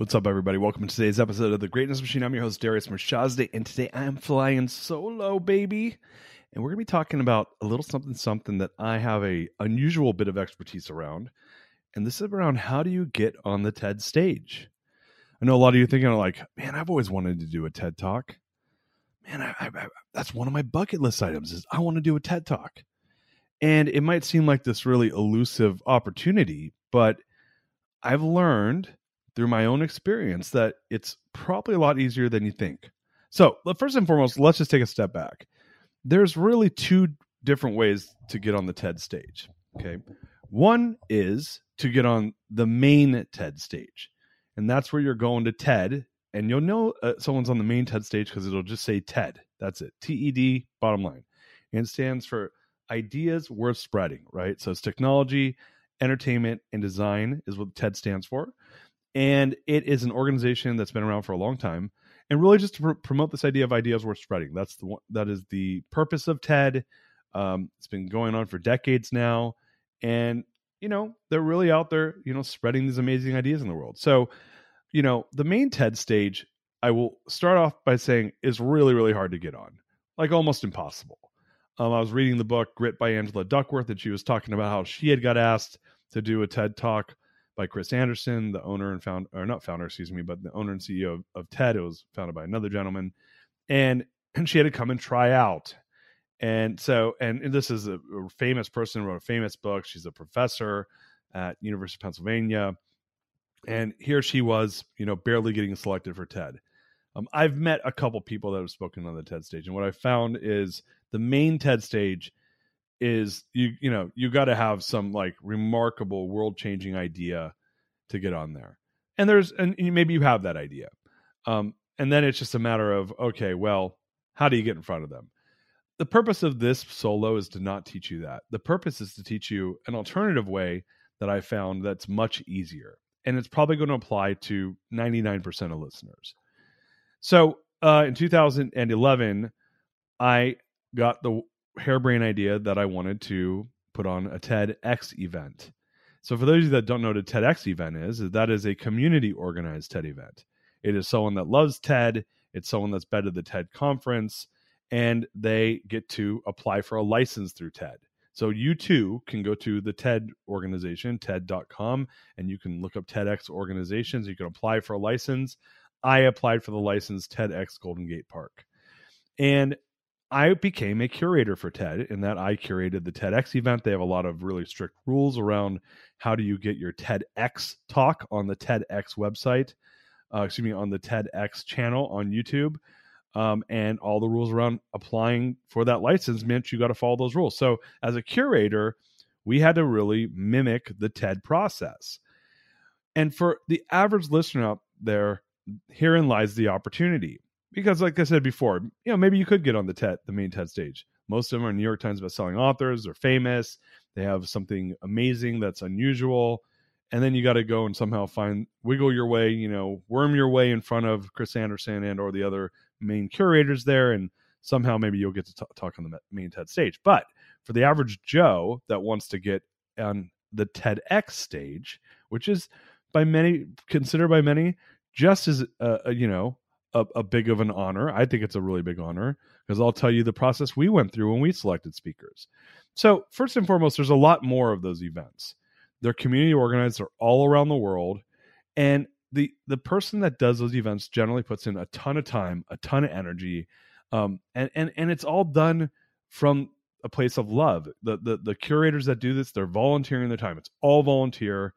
What's up, everybody? Welcome to today's episode of The Greatness Machine. I'm your host, Darius Mirshahzadeh, and today I am flying solo, baby. And we're going to be talking about a little something, something that I have a unusual bit of expertise around. And this is around how do you get on the TED stage? I know a lot of you thinking like, man, I've always wanted to do a TED Talk. Man, I, I, I, that's one of my bucket list items is I want to do a TED Talk. And it might seem like this really elusive opportunity, but I've learned – through my own experience that it's probably a lot easier than you think. So, first and foremost, let's just take a step back. There's really two different ways to get on the TED stage. Okay. One is to get on the main TED stage, and that's where you're going to TED, and you'll know uh, someone's on the main TED stage because it'll just say TED. That's it. T E D, bottom line. And it stands for ideas worth spreading, right? So it's technology, entertainment, and design is what TED stands for and it is an organization that's been around for a long time and really just to pr- promote this idea of ideas worth spreading. That's the one that is the purpose of ted. Um, it's been going on for decades now and you know they're really out there you know spreading these amazing ideas in the world. So you know the main ted stage i will start off by saying is really really hard to get on like almost impossible. Um, i was reading the book grit by angela duckworth and she was talking about how she had got asked to do a ted talk by Chris Anderson, the owner and founder, or not founder, excuse me, but the owner and CEO of, of TED. It was founded by another gentleman, and and she had to come and try out. And so, and, this is a, a famous person wrote a famous book. She's a professor at University of Pennsylvania, and here she was, you know, barely getting selected for TED. Um, I've met a couple people that have spoken on the TED stage, and what I found is the main TED stage is you you know you got to have some like remarkable world changing idea to get on there. And there's and maybe you have that idea. Um and then it's just a matter of okay well how do you get in front of them? The purpose of this solo is to not teach you that. The purpose is to teach you an alternative way that i found that's much easier and it's probably going to apply to 99% of listeners. So uh, in 2011 i got the harebrained idea that I wanted to put on a TEDx event. So, for those of you that don't know what a TEDx event is, that is a community organized TED event. It is someone that loves TED, it's someone that's been to the TED conference, and they get to apply for a license through TED. So, you too can go to the TED organization, TED.com, and you can look up TEDx organizations. You can apply for a license. I applied for the license TEDx Golden Gate Park. And I became a curator for TED in that I curated the TEDx event. They have a lot of really strict rules around how do you get your TEDx talk on the TEDx website, uh, excuse me, on the TEDx channel on YouTube. Um, and all the rules around applying for that license meant you got to follow those rules. So, as a curator, we had to really mimic the TED process. And for the average listener out there, herein lies the opportunity. Because, like I said before, you know, maybe you could get on the TED, the main TED stage. Most of them are New York Times bestselling authors. They're famous. They have something amazing that's unusual. And then you got to go and somehow find, wiggle your way, you know, worm your way in front of Chris Anderson and or the other main curators there. And somehow maybe you'll get to t- talk on the main TED stage. But for the average Joe that wants to get on the TEDx stage, which is by many considered by many just as uh, you know a, a, big of an honor. I think it's a really big honor because I'll tell you the process we went through when we selected speakers. So first and foremost, there's a lot more of those events. They're community organized. They're all around the world, and the the person that does those events generally puts in a ton of time, a ton of energy, um, and and and it's all done from a place of love. The the the curators that do this, they're volunteering their time. It's all volunteer.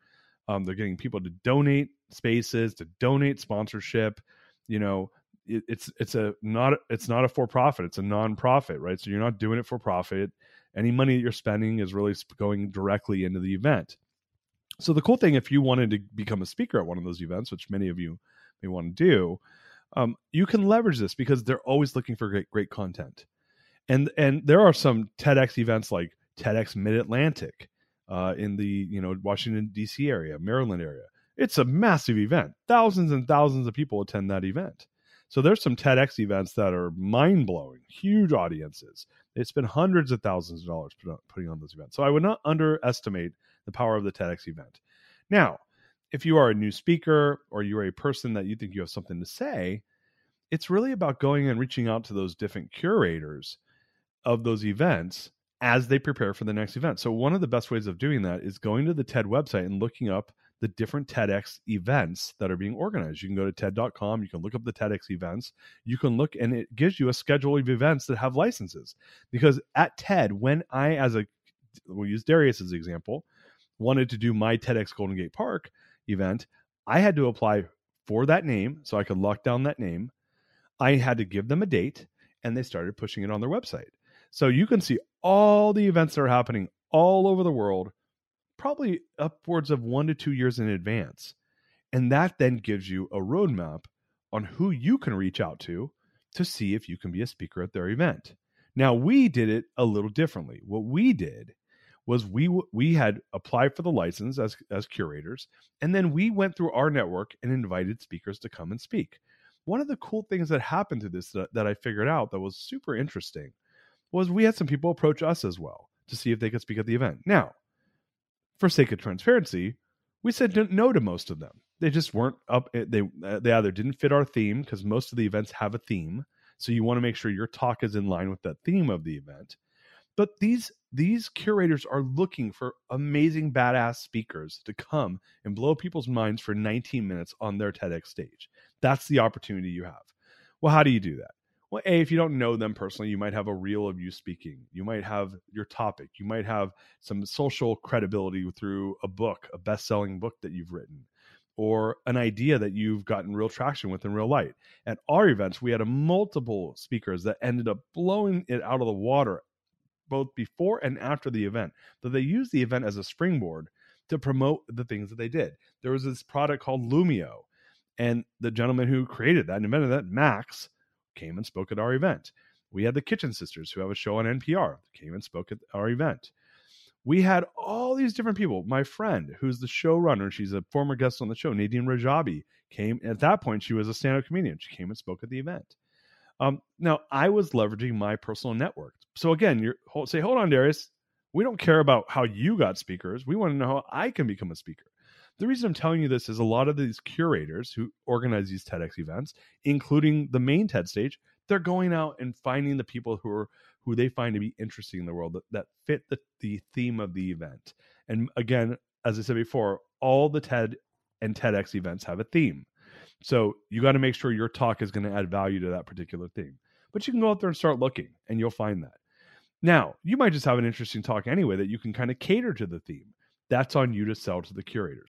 Um, they're getting people to donate spaces, to donate sponsorship. You know, it, it's it's a not it's not a for profit. It's a nonprofit, right? So you're not doing it for profit. Any money that you're spending is really going directly into the event. So the cool thing, if you wanted to become a speaker at one of those events, which many of you may want to do, um, you can leverage this because they're always looking for great great content and and there are some TEDx events like TEDx Mid Atlantic uh, in the you know Washington D.C. area, Maryland area. It's a massive event. Thousands and thousands of people attend that event. So there's some TEDx events that are mind blowing, huge audiences. They spend hundreds of thousands of dollars putting on those events. So I would not underestimate the power of the TEDx event. Now, if you are a new speaker or you are a person that you think you have something to say, it's really about going and reaching out to those different curators of those events as they prepare for the next event. So one of the best ways of doing that is going to the TED website and looking up the different TEDx events that are being organized. You can go to TED.com, you can look up the TEDx events, you can look and it gives you a schedule of events that have licenses. Because at TED, when I, as a, we'll use Darius as an example, wanted to do my TEDx Golden Gate Park event, I had to apply for that name so I could lock down that name. I had to give them a date and they started pushing it on their website. So you can see all the events that are happening all over the world, probably upwards of one to two years in advance. And that then gives you a roadmap on who you can reach out to to see if you can be a speaker at their event. Now, we did it a little differently. What we did was we we had applied for the license as as curators and then we went through our network and invited speakers to come and speak. One of the cool things that happened to this that, that I figured out that was super interesting was we had some people approach us as well to see if they could speak at the event. Now, for sake of transparency, we said no to most of them. They just weren't up. Eh, they uh, they either didn't fit our theme because most of the events have a theme, so you want to make sure your talk is in line with that theme of the event. But these these curators are looking for amazing badass speakers to come and blow people's minds for 19 minutes on their TEDx stage. That's the opportunity you have. Well, how do you do that? Well a if you don't know them personally you might have a reel of you speaking. You might have your topic. You might have some social credibility through a book a best-selling book that you've written or an idea that you've gotten real traction with in real life. At our events we had a multiple speakers that ended up blowing it out of the water both before and after the event that they used the event as a springboard to promote the things that they did. There was this product called lumio and the gentleman who created that and invented that max came and spoke at our event. We had the Kitchen Sisters who have a show on NPR, came and spoke at our event. We had all these different people. My friend, who's the showrunner, she's a former guest on the show, Nadine Rajabi, came. At that point, she was a stand up comedian. She came and spoke at the event. Um, now, I was leveraging my personal network. So, again, you say, hold on, Darius. We don't care about how you got speakers. We want to know how I can become a speaker. The reason I'm telling you this is a lot of these curators who organize these TEDx events, including the main TED stage, they're going out and finding the people who are who they find to be interesting in the world that, that fit the, the theme of the event. And again, as I said before, all the TED and TEDx events have a theme. So you got to make sure your talk is going to add value to that particular theme. but you can go out there and start looking and you'll find that. Now, you might just have an interesting talk anyway that you can kind of cater to the theme. That's on you to sell to the curators.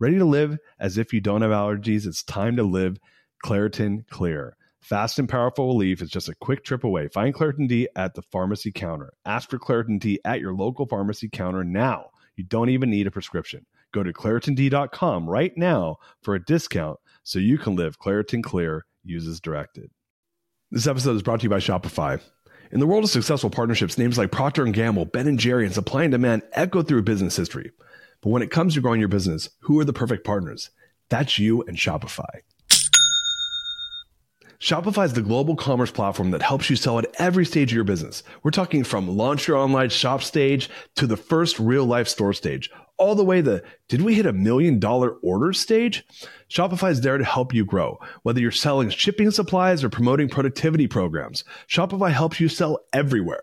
Ready to live as if you don't have allergies? It's time to live Claritin Clear. Fast and powerful relief is just a quick trip away. Find Claritin D at the pharmacy counter. Ask for Claritin D at your local pharmacy counter now. You don't even need a prescription. Go to ClaritinD.com right now for a discount so you can live Claritin Clear, uses directed. This episode is brought to you by Shopify. In the world of successful partnerships, names like Procter & Gamble, Ben & Jerry, and Supply and Demand echo through business history. But when it comes to growing your business, who are the perfect partners? That's you and Shopify. Shopify is the global commerce platform that helps you sell at every stage of your business. We're talking from launch your online shop stage to the first real life store stage, all the way the did we hit a million dollar order stage? Shopify is there to help you grow. Whether you're selling shipping supplies or promoting productivity programs, Shopify helps you sell everywhere.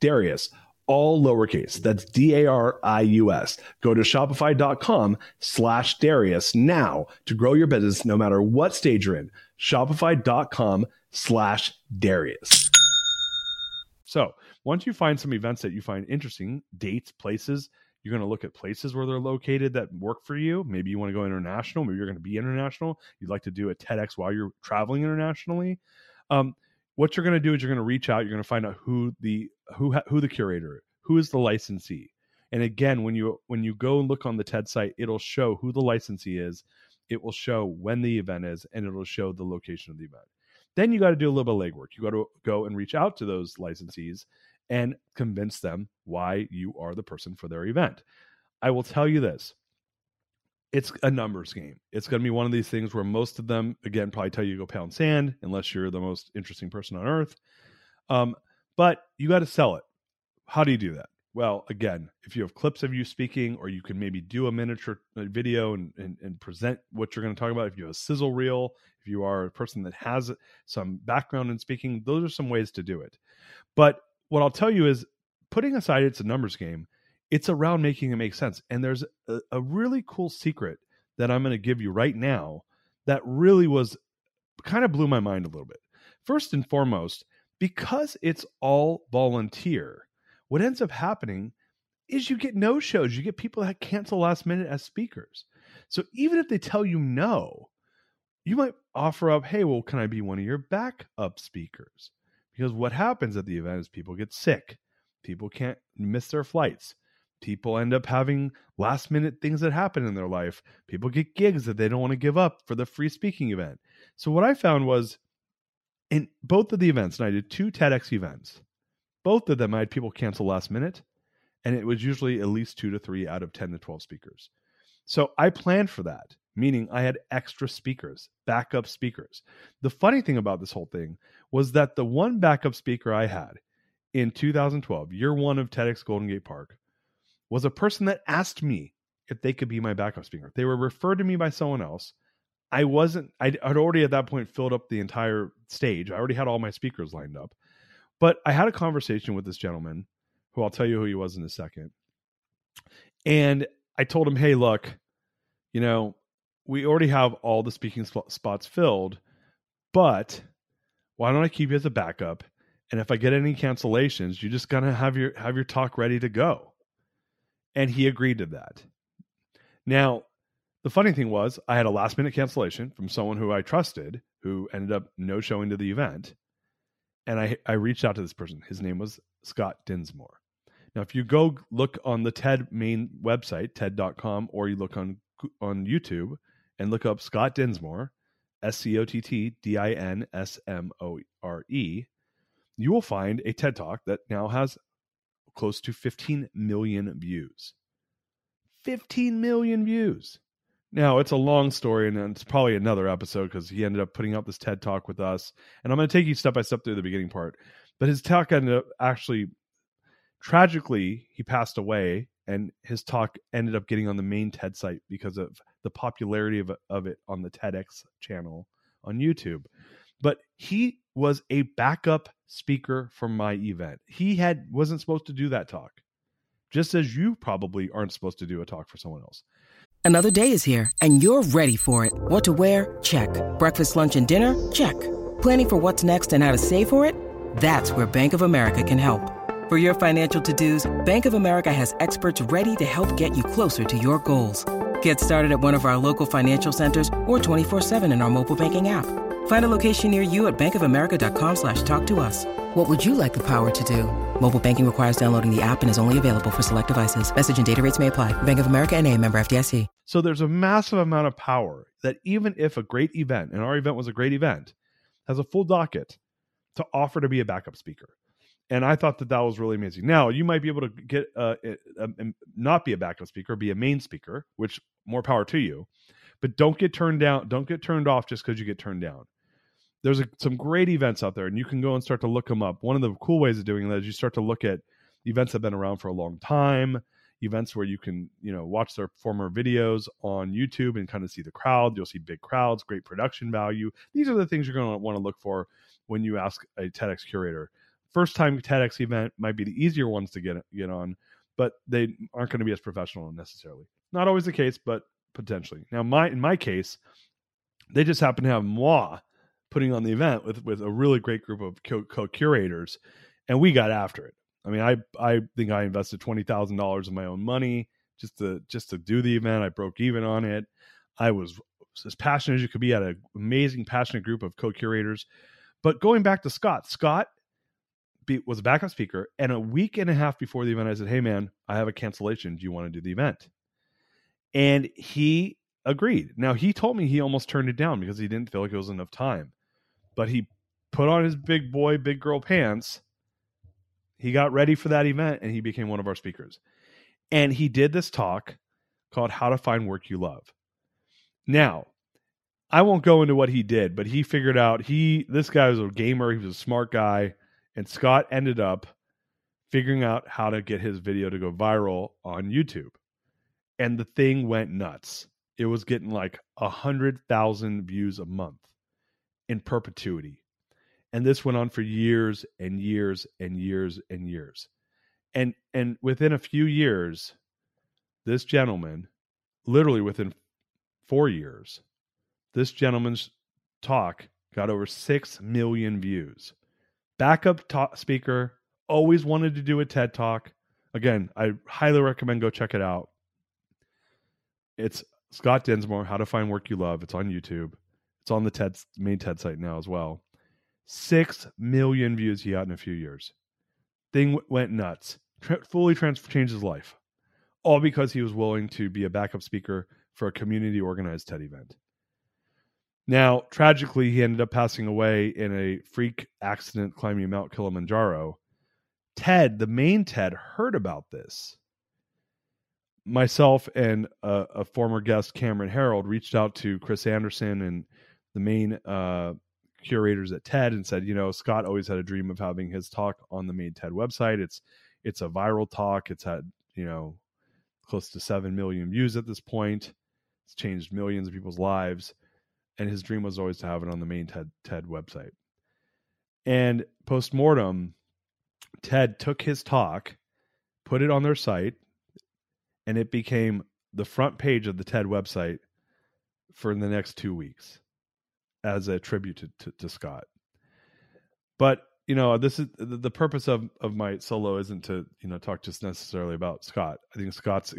Darius, all lowercase. That's D-A-R-I-U-S. Go to shopify.com slash Darius now to grow your business no matter what stage you're in. Shopify.com slash Darius. So once you find some events that you find interesting, dates, places, you're going to look at places where they're located that work for you. Maybe you want to go international. Maybe you're going to be international. You'd like to do a TEDx while you're traveling internationally. Um, what you're going to do is you're going to reach out. You're going to find out who the who who the curator, who is the licensee. And again, when you when you go and look on the TED site, it'll show who the licensee is. It will show when the event is, and it'll show the location of the event. Then you got to do a little bit of legwork. You got to go and reach out to those licensees and convince them why you are the person for their event. I will tell you this it's a numbers game. It's going to be one of these things where most of them, again, probably tell you to go pound sand unless you're the most interesting person on earth. Um, but you got to sell it. How do you do that? Well, again, if you have clips of you speaking, or you can maybe do a miniature uh, video and, and, and present what you're going to talk about. If you have a sizzle reel, if you are a person that has some background in speaking, those are some ways to do it. But what I'll tell you is putting aside it's a numbers game, it's around making it make sense. And there's a, a really cool secret that I'm going to give you right now that really was kind of blew my mind a little bit. First and foremost, because it's all volunteer, what ends up happening is you get no shows. You get people that cancel last minute as speakers. So even if they tell you no, you might offer up, hey, well, can I be one of your backup speakers? Because what happens at the event is people get sick, people can't miss their flights, people end up having last minute things that happen in their life, people get gigs that they don't want to give up for the free speaking event. So, what I found was in both of the events, and I did two TEDx events, both of them I had people cancel last minute, and it was usually at least two to three out of 10 to 12 speakers. So I planned for that, meaning I had extra speakers, backup speakers. The funny thing about this whole thing was that the one backup speaker I had in 2012, year one of TEDx Golden Gate Park, was a person that asked me if they could be my backup speaker. They were referred to me by someone else. I wasn't, I had already at that point filled up the entire stage. I already had all my speakers lined up. But I had a conversation with this gentleman who I'll tell you who he was in a second. And I told him, hey, look, you know, we already have all the speaking sp- spots filled, but why don't I keep you as a backup? And if I get any cancellations, you just gotta have your have your talk ready to go. And he agreed to that. Now, the funny thing was, I had a last minute cancellation from someone who I trusted who ended up no showing to the event. And I, I reached out to this person. His name was Scott Dinsmore. Now, if you go look on the TED main website, TED.com, or you look on on YouTube and look up Scott Dinsmore, S C O T T D I N S M O R E, you will find a TED Talk that now has close to 15 million views. 15 million views. Now, it's a long story, and it's probably another episode because he ended up putting out this TED Talk with us. And I'm going to take you step by step through the beginning part. But his talk ended up actually, tragically, he passed away, and his talk ended up getting on the main TED site because of the popularity of, of it on the TEDx channel on YouTube. He was a backup speaker for my event. He had wasn't supposed to do that talk. Just as you probably aren't supposed to do a talk for someone else. Another day is here and you're ready for it. What to wear? Check. Breakfast, lunch and dinner? Check. Planning for what's next and how to save for it? That's where Bank of America can help. For your financial to-dos, Bank of America has experts ready to help get you closer to your goals. Get started at one of our local financial centers or 24-7 in our mobile banking app. Find a location near you at bankofamerica.com slash talk to us. What would you like the power to do? Mobile banking requires downloading the app and is only available for select devices. Message and data rates may apply. Bank of America and a member FDIC. So there's a massive amount of power that even if a great event, and our event was a great event, has a full docket to offer to be a backup speaker. And I thought that that was really amazing. Now you might be able to get uh, uh, not be a backup speaker, be a main speaker, which more power to you. But don't get turned down. Don't get turned off just because you get turned down there's a, some great events out there, and you can go and start to look them up. One of the cool ways of doing that is you start to look at events that have been around for a long time, events where you can you know watch their former videos on YouTube and kind of see the crowd. You'll see big crowds, great production value. These are the things you're going to want to look for when you ask a TEDx curator. First time TEDx event might be the easier ones to get get on, but they aren't going to be as professional necessarily. Not always the case, but potentially. Now, my in my case, they just happen to have moi putting on the event with with a really great group of co-curators, and we got after it. I mean, I I think I invested twenty thousand dollars of my own money just to just to do the event. I broke even on it. I was as passionate as you could be. at an amazing, passionate group of co-curators. But going back to Scott, Scott be, was a backup speaker, and a week and a half before the event, I said, "Hey, man, I have a cancellation. Do you want to do the event?" And he agreed. Now he told me he almost turned it down because he didn't feel like it was enough time but he put on his big boy, big girl pants. He got ready for that event and he became one of our speakers. And he did this talk called How to Find Work You Love. Now, I won't go into what he did, but he figured out he this guy was a gamer, he was a smart guy, and Scott ended up figuring out how to get his video to go viral on YouTube. And the thing went nuts. It was getting like a hundred thousand views a month in perpetuity. And this went on for years and years and years and years. And and within a few years, this gentleman, literally within four years, this gentleman's talk got over six million views. Backup talk speaker, always wanted to do a TED talk. Again, I highly recommend go check it out. It's Scott Dinsmore, How to Find Work You Love. It's on YouTube. It's on the TED main TED site now as well. Six million views he got in a few years. Thing went nuts. Tra- fully trans- changed his life, all because he was willing to be a backup speaker for a community organized TED event. Now, tragically, he ended up passing away in a freak accident climbing Mount Kilimanjaro. Ted, the main Ted, heard about this. Myself and a, a former guest, Cameron Herold, reached out to Chris Anderson and the main uh, curators at TED and said, you know, Scott always had a dream of having his talk on the main TED website. It's it's a viral talk. It's had you know close to seven million views at this point. It's changed millions of people's lives, and his dream was always to have it on the main TED TED website. And post mortem, TED took his talk, put it on their site, and it became the front page of the TED website for the next two weeks as a tribute to, to, to Scott. But you know, this is the purpose of of my solo isn't to you know talk just necessarily about Scott. I think Scott's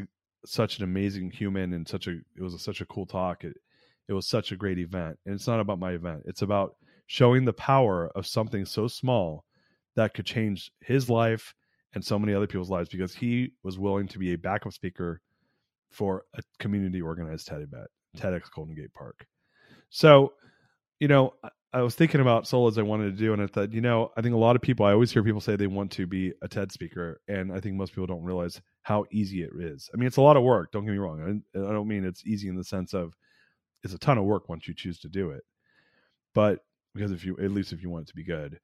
such an amazing human and such a it was a, such a cool talk. It it was such a great event, and it's not about my event. It's about showing the power of something so small that could change his life and so many other people's lives because he was willing to be a backup speaker for a community organized TED event, TEDx Golden Gate Park. So you know, I was thinking about solos I wanted to do, and I thought, you know, I think a lot of people. I always hear people say they want to be a TED speaker, and I think most people don't realize how easy it is. I mean, it's a lot of work. Don't get me wrong. I, don't mean it's easy in the sense of it's a ton of work once you choose to do it, but because if you, at least if you want it to be good,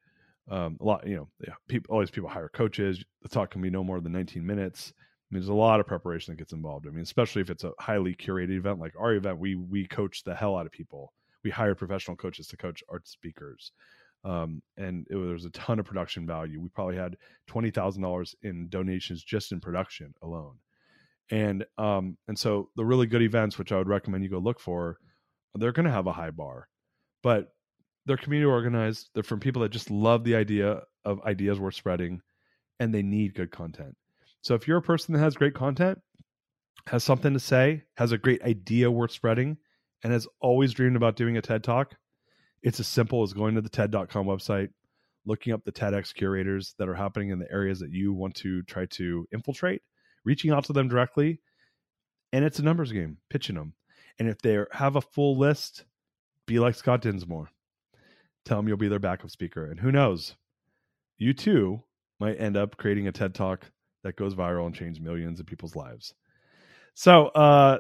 um, a lot, you know, yeah, people always people hire coaches. The talk can be no more than 19 minutes. I mean, there's a lot of preparation that gets involved. I mean, especially if it's a highly curated event like our event, we we coach the hell out of people we hired professional coaches to coach art speakers. Um, and it, there was a ton of production value. We probably had twenty thousand dollars in donations just in production alone, and um, and so the really good events, which I would recommend you go look for, they're going to have a high bar, but they're community organized. They're from people that just love the idea of ideas worth spreading, and they need good content. So if you're a person that has great content, has something to say, has a great idea worth spreading, and has always dreamed about doing a TED Talk, it's as simple as going to the TED.com website, looking up the TEDx curators that are happening in the areas that you want to try to infiltrate, reaching out to them directly. And it's a numbers game, pitching them. And if they have a full list, be like Scott Dinsmore. Tell them you'll be their backup speaker. And who knows, you too might end up creating a TED Talk that goes viral and changes millions of people's lives. So, uh,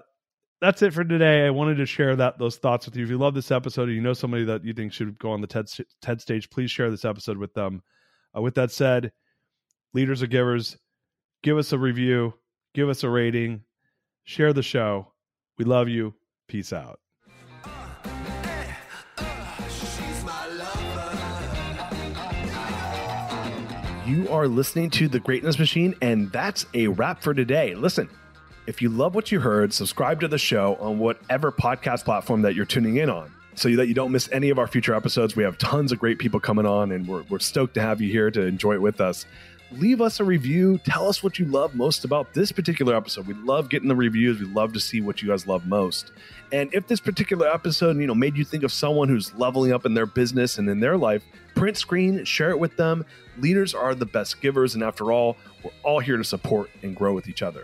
that's it for today. I wanted to share that those thoughts with you. If you love this episode or you know somebody that you think should go on the TED, TED stage, please share this episode with them. Uh, with that said, leaders are givers. Give us a review, give us a rating, share the show. We love you. Peace out. You are listening to The Greatness Machine, and that's a wrap for today. Listen. If you love what you heard, subscribe to the show on whatever podcast platform that you're tuning in on so that you don't miss any of our future episodes. We have tons of great people coming on, and we're, we're stoked to have you here to enjoy it with us. Leave us a review. Tell us what you love most about this particular episode. We love getting the reviews. We love to see what you guys love most. And if this particular episode, you know, made you think of someone who's leveling up in their business and in their life, print screen, share it with them. Leaders are the best givers, and after all, we're all here to support and grow with each other.